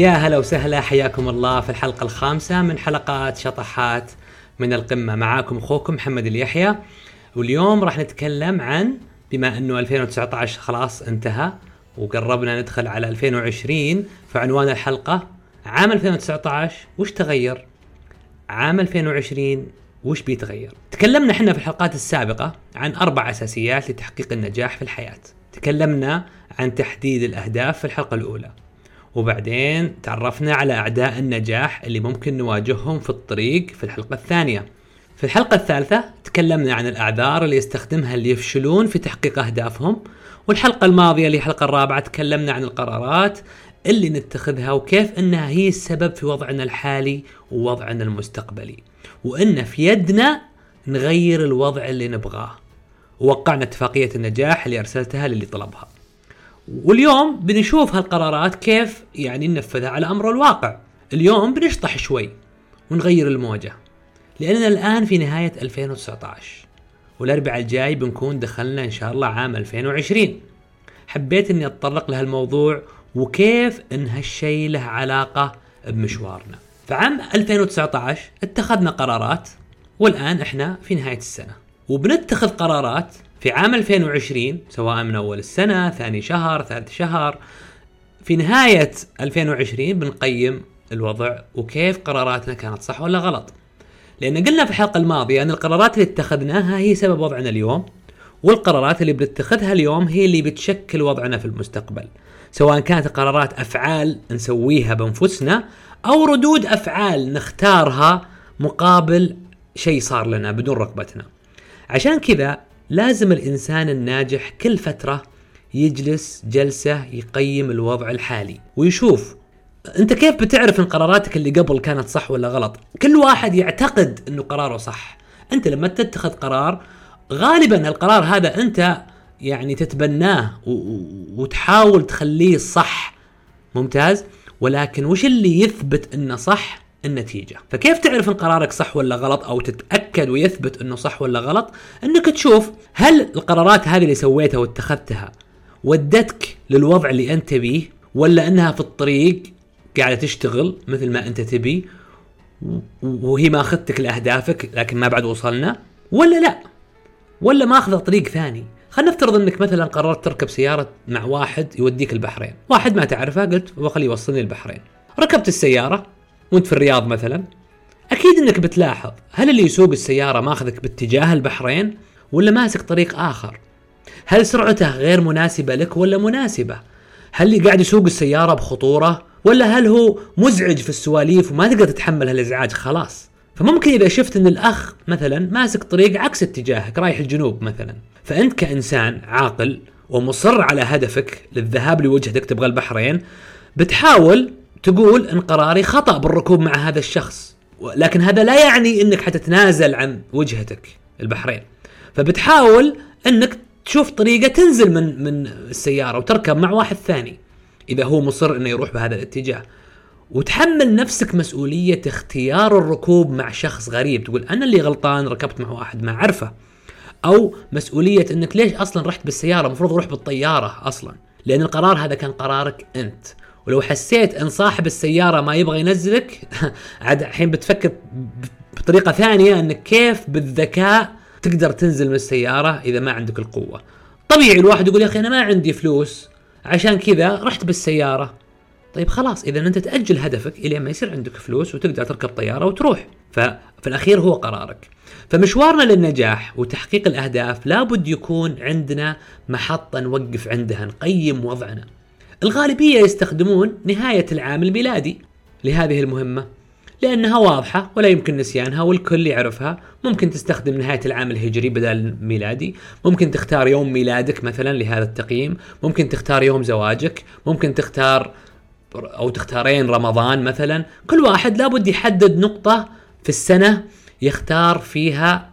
يا هلا وسهلا حياكم الله في الحلقة الخامسة من حلقات شطحات من القمة معاكم أخوكم محمد اليحيى واليوم راح نتكلم عن بما أنه 2019 خلاص انتهى وقربنا ندخل على 2020 فعنوان الحلقة عام 2019 وش تغير؟ عام 2020 وش بيتغير؟ تكلمنا إحنا في الحلقات السابقة عن أربع أساسيات لتحقيق النجاح في الحياة تكلمنا عن تحديد الأهداف في الحلقة الأولى وبعدين تعرفنا على أعداء النجاح اللي ممكن نواجههم في الطريق في الحلقة الثانية. في الحلقة الثالثة تكلمنا عن الأعذار اللي يستخدمها اللي يفشلون في تحقيق أهدافهم والحلقة الماضية اللي الحلقة الرابعة تكلمنا عن القرارات اللي نتخذها وكيف إنها هي السبب في وضعنا الحالي ووضعنا المستقبلي. وإن في يدنا نغير الوضع اللي نبغاه. ووقعنا اتفاقية النجاح اللي أرسلتها للي طلبها. واليوم بنشوف هالقرارات كيف يعني ننفذها على أمر الواقع. اليوم بنشطح شوي ونغير الموجة لأننا الآن في نهاية 2019 والأربعاء الجاي بنكون دخلنا إن شاء الله عام 2020 حبيت أني أتطرق لهالموضوع وكيف أن هالشيء له علاقة بمشوارنا. فعام 2019 اتخذنا قرارات والآن إحنا في نهاية السنة وبنتخذ قرارات في عام 2020 سواء من أول السنة ثاني شهر ثالث شهر في نهاية 2020 بنقيم الوضع وكيف قراراتنا كانت صح ولا غلط. لأن قلنا في الحلقة الماضية أن القرارات اللي اتخذناها هي سبب وضعنا اليوم والقرارات اللي بنتخذها اليوم هي اللي بتشكل وضعنا في المستقبل. سواء كانت قرارات أفعال نسويها بأنفسنا أو ردود أفعال نختارها مقابل شيء صار لنا بدون رغبتنا عشان كذا لازم الإنسان الناجح كل فترة يجلس جلسة يقيم الوضع الحالي ويشوف أنت كيف بتعرف إن قراراتك اللي قبل كانت صح ولا غلط؟ كل واحد يعتقد إنه قراره صح. أنت لما تتخذ قرار غالبا القرار هذا أنت يعني تتبناه وتحاول تخليه صح. ممتاز؟ ولكن وش اللي يثبت إنه صح؟ النتيجة. فكيف تعرف إن قرارك صح ولا غلط أو تتأكد ويثبت إنه صح ولا غلط؟ إنك تشوف هل القرارات هذه اللي سويتها واتخذتها ودتك للوضع اللي أنت بيه ولا إنها في الطريق قاعدة تشتغل مثل ما أنت تبي وهي ماخذتك لأهدافك لكن ما بعد وصلنا؟ ولا لا؟ ولا ماخذه طريق ثاني؟ خلينا نفترض إنك مثلا قررت تركب سيارة مع واحد يوديك البحرين. واحد ما تعرفه قلت وخليه يوصلني البحرين. ركبت السيارة وانت في الرياض مثلا أكيد إنك بتلاحظ هل اللي يسوق السيارة ماخذك باتجاه البحرين ولا ماسك طريق آخر؟ هل سرعته غير مناسبة لك ولا مناسبة؟ هل اللي قاعد يسوق السيارة بخطورة ولا هل هو مزعج في السواليف وما تقدر تتحمل هالإزعاج؟ خلاص. فممكن إذا شفت إن الأخ مثلا ماسك طريق عكس اتجاهك رايح الجنوب مثلا فأنت كإنسان عاقل ومصر على هدفك للذهاب لوجهتك تبغى البحرين بتحاول تقول إن قراري خطأ بالركوب مع هذا الشخص. لكن هذا لا يعني إنك حتتنازل عن وجهتك البحرين. فبتحاول إنك تشوف طريقة تنزل من من السيارة وتركب مع واحد ثاني إذا هو مصر إنه يروح بهذا الاتجاه. وتحمل نفسك مسؤولية اختيار الركوب مع شخص غريب. تقول أنا اللي غلطان ركبت مع واحد ما أعرفه. أو مسؤولية أنك ليش أصلا رحت بالسيارة؟ المفروض أروح بالطيارة أصلا. لأن القرار هذا كان قرارك أنت. ولو حسيت أن صاحب السيارة ما يبغى ينزلك عاد الحين بتفكر بطريقة ثانية أنك كيف بالذكاء تقدر تنزل من السيارة إذا ما عندك القوة. طبيعي الواحد يقول يا أخي أنا ما عندي فلوس عشان كذا رحت بالسيارة. طيب خلاص إذا أنت تأجل هدفك إلى ما يصير عندك فلوس وتقدر تركب طيارة وتروح. ففي الأخير هو قرارك. فمشوارنا للنجاح وتحقيق الأهداف لابد يكون عندنا محطه نوقف عندها نقيم وضعنا. الغالبية يستخدمون نهاية العام الميلادي لهذه المهمة لأنها واضحة ولا يمكن نسيانها والكل يعرفها. ممكن تستخدم نهاية العام الهجري بدل الميلادي ممكن تختار يوم ميلادك مثلا لهذا التقييم. ممكن تختار يوم زواجك. ممكن تختار أو تختارين رمضان مثلا. كل واحد لابد يحدد نقطة في السنة يختار فيها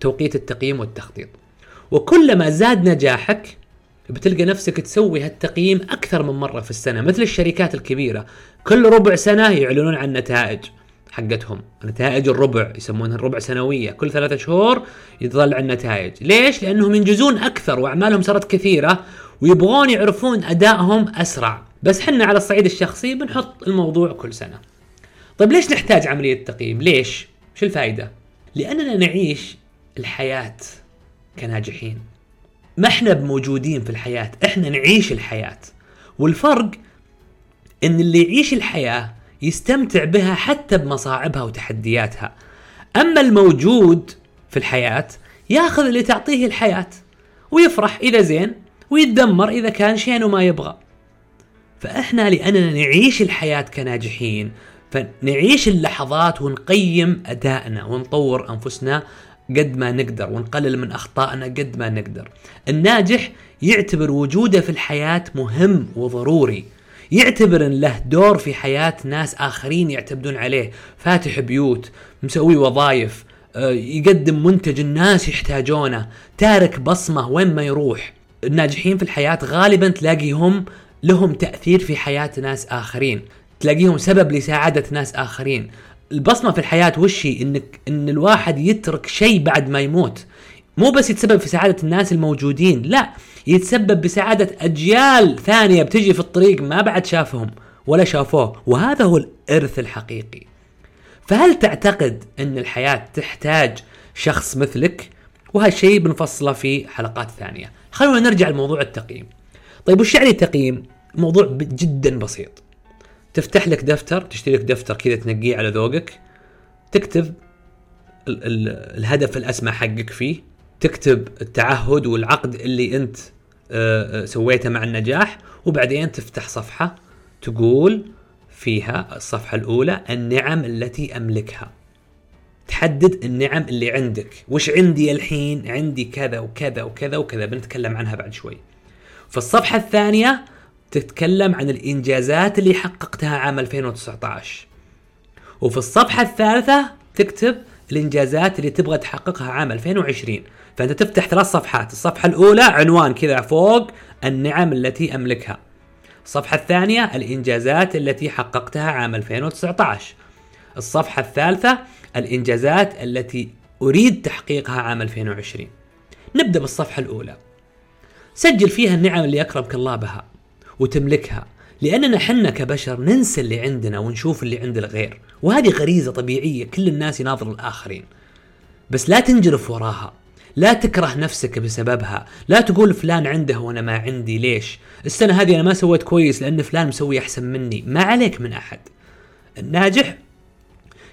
توقيت التقييم والتخطيط. وكلما زاد نجاحك بتلقى نفسك تسوي هالتقييم أكثر من مرة في السنة مثل الشركات الكبيرة. كل ربع سنة يعلنون عن نتائج حقتهم. نتائج الربع يسمونها الربع سنوية. كل ثلاثة شهور يطلع النتائج ليش؟ لأنهم ينجزون أكثر وأعمالهم صارت كثيرة ويبغون يعرفون أدائهم أسرع. بس حنا على الصعيد الشخصي بنحط الموضوع كل سنة. طيب ليش نحتاج عملية تقييم؟ ليش؟ شو الفائده لأننا نعيش الحياة كناجحين. ما إحنا بموجودين في الحياة إحنا نعيش الحياة. والفرق إن اللي يعيش الحياة يستمتع بها حتى بمصاعبها وتحدياتها. أما الموجود في الحياة ياخذ اللي تعطيه الحياة ويفرح إذا زين ويتدمر إذا كان شين وما يبغى. فإحنا لأننا نعيش الحياة كناجحين فنعيش اللحظات ونقيم أدائنا ونطور أنفسنا قد ما نقدر ونقلل من أخطائنا قد ما نقدر. الناجح يعتبر وجوده في الحياة مهم وضروري. يعتبر إن له دور في حياة ناس آخرين يعتمدون عليه، فاتح بيوت، مسوي وظائف، آه، يقدم منتج الناس يحتاجونه، تارك بصمة وين ما يروح. الناجحين في الحياة غالبا تلاقيهم لهم تأثير في حياة ناس آخرين، تلاقيهم سبب لسعادة ناس آخرين. البصمة في الحياة وش هي؟ انك إن الواحد يترك شيء بعد ما يموت. مو بس يتسبب في سعادة الناس الموجودين، لا يتسبب بسعادة أجيال ثانية بتجي في الطريق ما بعد شافهم ولا شافوه، وهذا هو الإرث الحقيقي. فهل تعتقد إن الحياة تحتاج شخص مثلك؟ وهالشيء بنفصله في حلقات ثانية. خلونا نرجع لموضوع التقييم. طيب وش يعني تقييم؟ موضوع جدا بسيط. تفتح لك دفتر تشتري لك دفتر كذا تنقيه على ذوقك تكتب ال ال الهدف الأسمى حقك فيه تكتب التعهد والعقد اللي أنت آه، آه، سويته مع النجاح وبعدين تفتح صفحة تقول فيها الصفحة الأولى النعم التي أملكها. تحدد النعم اللي عندك. وش عندي الحين؟ عندي كذا وكذا وكذا وكذا بنتكلم عنها بعد شوي. في الصفحة الثانية تتكلم عن الإنجازات اللي حققتها عام 2019 وفي الصفحة الثالثة تكتب الإنجازات اللي تبغى تحققها عام 2020 فأنت تفتح ثلاث صفحات الصفحة الأولى عنوان كذا فوق النعم التي أملكها. الصفحة الثانية الإنجازات التي حققتها عام 2019 الصفحة الثالثة الإنجازات التي أريد تحقيقها عام 2020 نبدأ بالصفحة الأولى. سجل فيها النعم اللي أكرمك الله بها. وتملكها. لأننا حنا كبشر ننسى اللي عندنا ونشوف اللي عند الغير. وهذه غريزة طبيعية كل الناس يناظروا الآخرين. بس لا تنجرف وراها. لا تكره نفسك بسببها. لا تقول فلان عنده وأنا ما عندي ليش؟ السنة هذه أنا ما سويت كويس لأن فلان مسوي أحسن مني. ما عليك من أحد. الناجح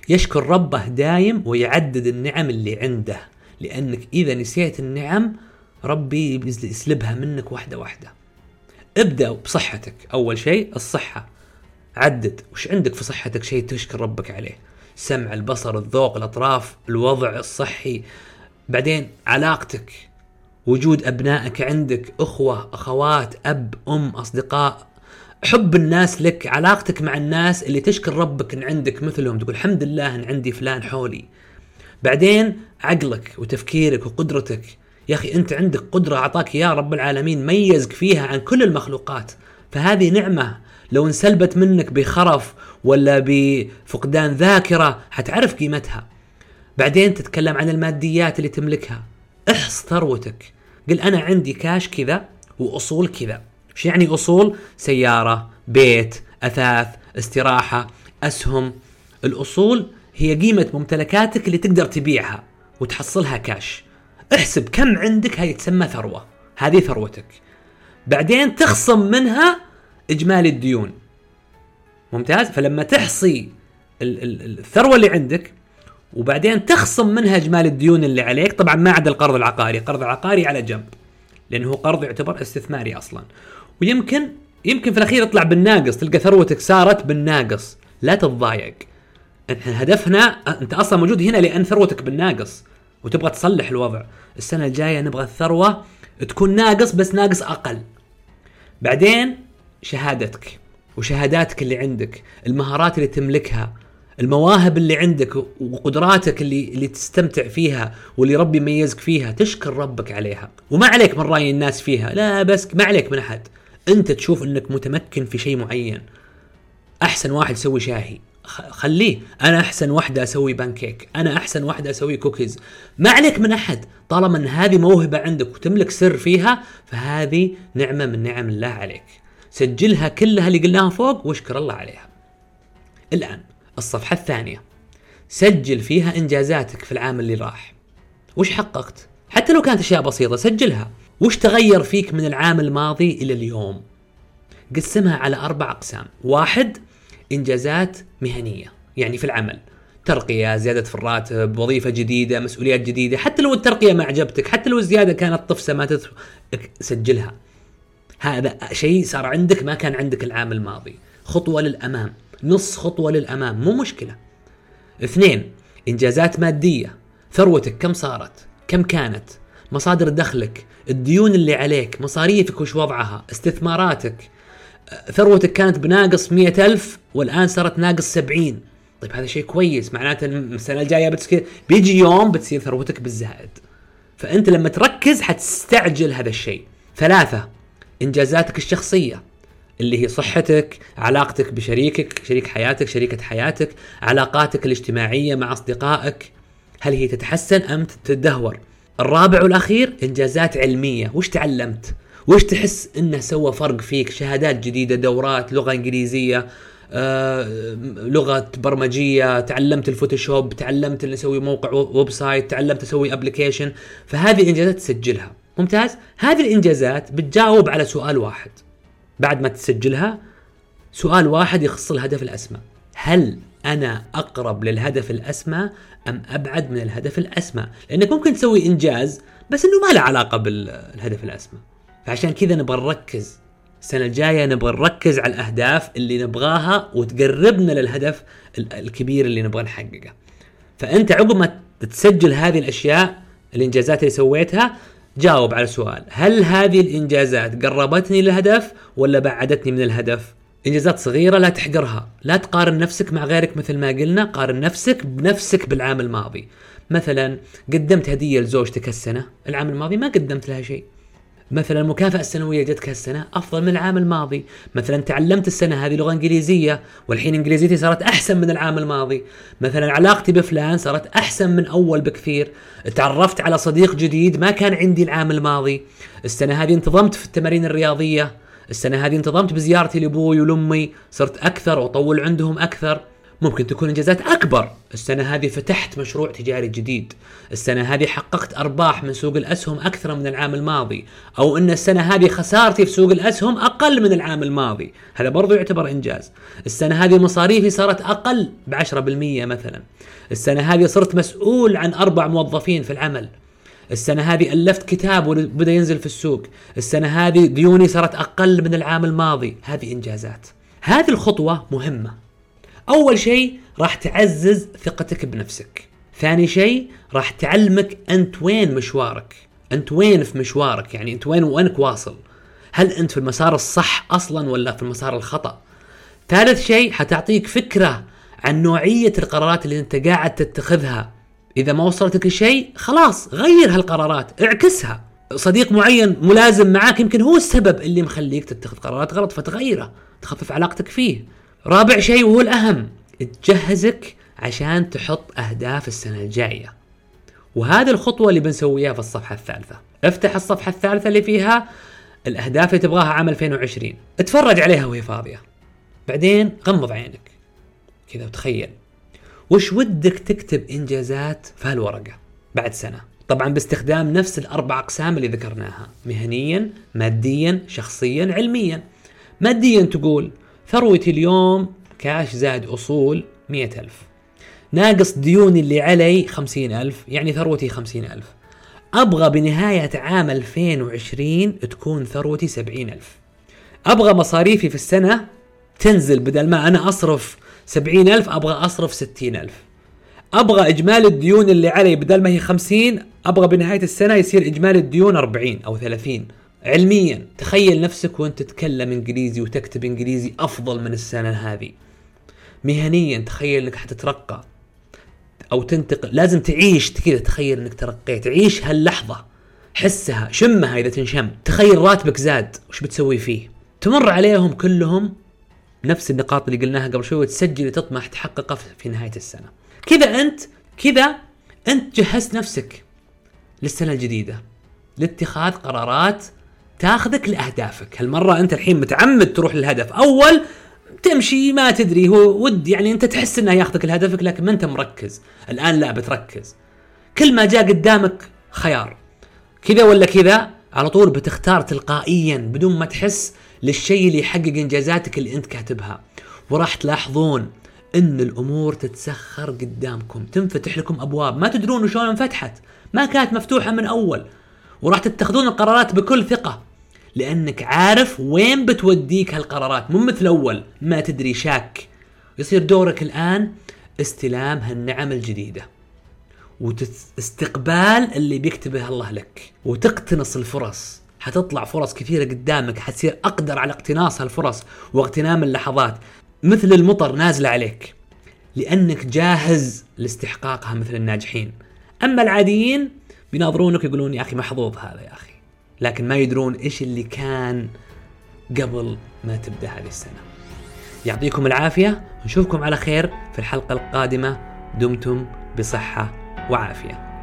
يشكر ربه دايم ويعدد النعم اللي عنده. لأنك إذا نسيت النعم ربي يسلبها منك واحدة واحدة. ابدأ بصحتك. أول شيء الصحة. عدد. وش عندك في صحتك شيء تشكر ربك عليه؟ السمع البصر الذوق الأطراف الوضع الصحي. بعدين علاقتك. وجود أبنائك عندك. أخوة أخوات أب أم أصدقاء. حب الناس لك علاقتك مع الناس اللي تشكر ربك إن عندك مثلهم. تقول الحمد لله إن عندي فلان حولي. بعدين عقلك وتفكيرك وقدرتك. يا أخي أنت عندك قدرة أعطاك يا رب العالمين ميزك فيها عن كل المخلوقات. فهذه نعمة لو انسلبت منك بخرف ولا بفقدان ذاكرة حتعرف قيمتها. بعدين تتكلم عن الماديات اللي تملكها. احص ثروتك. قل أنا عندي كاش كذا وأصول كذا. إيش يعني أصول؟ سيارة بيت أثاث استراحة أسهم. الأصول هي قيمة ممتلكاتك اللي تقدر تبيعها وتحصلها كاش. احسب كم عندك هاي تسمى ثروة. هذه ثروتك. بعدين تخصم منها إجمالي الديون. ممتاز؟ فلما تحصي الثروة اللي عندك وبعدين تخصم منها إجمالي الديون اللي عليك طبعا ما عدا القرض العقاري. القرض العقاري على جنب لأنه قرض يعتبر استثماري أصلا. ويمكن يمكن في الأخير يطلع بالناقص تلقى ثروتك صارت بالناقص. لا تتضايق إحنا هدفنا أنت أصلا موجود هنا لأن ثروتك بالناقص. وتبغى تصلح الوضع. السنة الجاية نبغى الثروة تكون ناقص بس ناقص أقل. بعدين شهادتك وشهاداتك اللي عندك المهارات اللي تملكها المواهب اللي عندك وقدراتك اللي اللي تستمتع فيها واللي ربي ميزك فيها تشكر ربك عليها. وما عليك من رأي الناس فيها لا بس ما عليك من أحد. أنت تشوف إنك متمكن في شيء معين. أحسن واحد يسوي شاهي. خليه. أنا أحسن واحدة أسوي بانكيك أنا أحسن واحدة أسوي كوكيز ما عليك من أحد. طالما إن هذه موهبة عندك وتملك سر فيها فهذه نعمة من نعم الله عليك. سجلها كلها اللي قلناها فوق واشكر الله عليها. الآن الصفحة الثانية. سجل فيها إنجازاتك في العام اللي راح. وش حققت؟ حتى لو كانت أشياء بسيطة سجلها. وش تغير فيك من العام الماضي إلى اليوم؟ قسمها على أربع أقسام. واحد إنجازات مهنية يعني في العمل. ترقية زيادة في الراتب وظيفة جديدة مسؤوليات جديدة حتى لو الترقية ما عجبتك حتى لو الزيادة كانت طفسة ما تدخل سجلها. هذا شيء صار عندك ما كان عندك العام الماضي. خطوة للأمام نص خطوة للأمام مو مشكلة. اثنين إنجازات مادية. ثروتك كم صارت؟ كم كانت؟ مصادر دخلك الديون اللي عليك مصاريفك وش وضعها؟ استثماراتك ثروتك كانت بناقص مئة ألف والآن صارت ناقص سبعين. طيب هذا شيء كويس. معناته السنة الجاية بيجي يوم بتصير ثروتك بالزائد. فأنت لما تركز حتستعجل هذا الشيء. ثلاثة إنجازاتك الشخصية اللي هي صحتك علاقتك بشريكك شريك حياتك شريكة حياتك علاقاتك الاجتماعية مع أصدقائك. هل هي تتحسن أم تتدهور؟ الرابع والأخير إنجازات علمية. وش تعلمت؟ وش تحس إنه سوى فرق فيك؟ شهادات جديدة دورات لغة إنجليزية آه، لغة برمجية تعلمت ال Photoshop تعلمت اني أسوي موقع website تعلمت أسوي application فهذه الإنجازات تسجلها. ممتاز؟ هذه الإنجازات بتجاوب على سؤال واحد. بعد ما تسجلها سؤال واحد يخص الهدف الأسمى. هل أنا أقرب للهدف الأسمى أم أبعد من الهدف الأسمى؟ لأنك ممكن تسوي إنجاز بس إنه ما له علاقة بالهدف الأسمى. فعشان كذا نبغى نركز. السنة الجاية نبغى نركز على الأهداف اللي نبغاها وتقربنا للهدف الكبير اللي نبغى نحققه. فأنت عقب ما تسجل هذه الأشياء الإنجازات اللي سويتها جاوب على سؤال. هل هذه الإنجازات قربتني للهدف ولا بعدتني من الهدف؟ إنجازات صغيرة لا تحقرها. لا تقارن نفسك مع غيرك مثل ما قلنا قارن نفسك بنفسك بالعام الماضي. مثلا قدمت هدية لزوجتك السنة العام الماضي ما قدمت لها شيء. مثلا المكافأة السنوية جتك هالسنة أفضل من العام الماضي. مثلا تعلمت السنة هذه لغة إنجليزية والحين إنجليزيتي صارت أحسن من العام الماضي. مثلا علاقتي بفلان صارت أحسن من أول بكثير. تعرفت على صديق جديد ما كان عندي العام الماضي. السنة هذه انتظمت في التمارين الرياضية. السنة هذه انتظمت بزيارتي لأبوي ولأمي. صرت أكثر وأطول عندهم أكثر. ممكن تكون إنجازات أكبر. السنة هذه فتحت مشروع تجاري جديد. السنة هذه حققت أرباح من سوق الأسهم أكثر من العام الماضي. أو إن السنة هذه خسارتي في سوق الأسهم أقل من العام الماضي. هذا برضو يعتبر إنجاز. السنة هذه مصاريفي صارت أقل ب 10% مثلا. السنة هذه صرت مسؤول عن أربع موظفين في العمل. السنة هذه ألفت كتاب وبدأ ينزل في السوق. السنة هذه ديوني صارت أقل من العام الماضي. هذه إنجازات. هذه الخطوة مهمة. أول شيء راح تعزز ثقتك بنفسك. ثاني شيء راح تعلمك أنت وين مشوارك. أنت وين في مشوارك يعني أنت وين وينك واصل. هل أنت في المسار الصح أصلا ولا في المسار الخطأ؟ ثالث شيء حتعطيك فكرة عن نوعية القرارات اللي أنت قاعد تتخذها. إذا ما وصلتك الشيء خلاص غير هالقرارات اعكسها. صديق معين ملازم معاك يمكن هو السبب اللي مخليك تتخذ قرارات غلط فتغيره تخفف علاقتك فيه. رابع شيء وهو الأهم تجهزك عشان تحط أهداف السنة الجاية. وهذه الخطوة اللي بنسويها في الصفحة الثالثة. افتح الصفحة الثالثة اللي فيها الأهداف اللي تبغاها عام 2020 اتفرج عليها وهي فاضية. بعدين غمض عينك. كذا وتخيل. وش ودك تكتب إنجازات في هالورقة بعد سنة؟ طبعا باستخدام نفس الأربع أقسام اللي ذكرناها. مهنيا ماديا شخصيا علميا. ماديا تقول ثروتي اليوم كاش زائد أصول مئة ألف. ناقص ديوني اللي علي خمسين ألف يعني ثروتي خمسين ألف. أبغى بنهاية عام 2020 تكون ثروتي سبعين ألف. أبغى مصاريفي في السنة تنزل بدل ما أنا أصرف سبعين ألف أبغى أصرف ستين ألف. أبغى إجمالي الديون اللي علي بدل ما هي خمسين أبغى بنهاية السنة يصير إجمالي الديون أربعين أو ثلاثين. علميا. تخيل نفسك وانت تتكلم إنجليزي وتكتب إنجليزي أفضل من السنة هذه. مهنيا تخيل إنك حتترقى أو تنتقل. لازم تعيش كذا تخيل إنك ترقيت. عيش هاللحظة. حسها شمها إذا تنشم. تخيل راتبك زاد. وش بتسوي فيه؟ تمر عليهم كلهم. نفس النقاط اللي قلناها قبل شوي وتسجل تطمح تحققها في نهاية السنة. كذا أنت كذا أنت جهزت نفسك للسنة الجديدة. لاتخاذ قرارات تاخذك لأهدافك. هالمرة أنت الحين متعمد تروح للهدف أول تمشي ما تدري هو ود يعني أنت تحس إنه ياخذك لهدفك لكن ما أنت مركز. الآن لا بتركز. كل ما جاء قدامك خيار. كذا ولا كذا على طول بتختار تلقائيا بدون ما تحس للشيء اللي يحقق إنجازاتك اللي أنت كاتبها. وراح تلاحظون إن الأمور تتسخر قدامكم. تنفتح لكم أبواب. ما تدرون شلون انفتحت. ما كانت مفتوحة من أول. وراح تتخذون القرارات بكل ثقة. لأنك عارف وين بتوديك هالقرارات. مو مثل أول ما تدري شاك. يصير دورك الآن استلام هالنعم الجديدة. واستقبال اللي بيكتبه الله لك. وتقتنص الفرص. حتطلع فرص كثيرة قدامك. حتصير أقدر على اقتناص هالفرص واغتنام اللحظات. مثل المطر نازلة عليك. لأنك جاهز لاستحقاقها مثل الناجحين. أما العاديين بيناظرونك يقولون يا أخي محظوظ هذا يا أخي. لكن ما يدرون إيش اللي كان قبل ما تبدأ هذه السنة. يعطيكم العافية نشوفكم على خير في الحلقة القادمة. دمتم بصحة وعافية.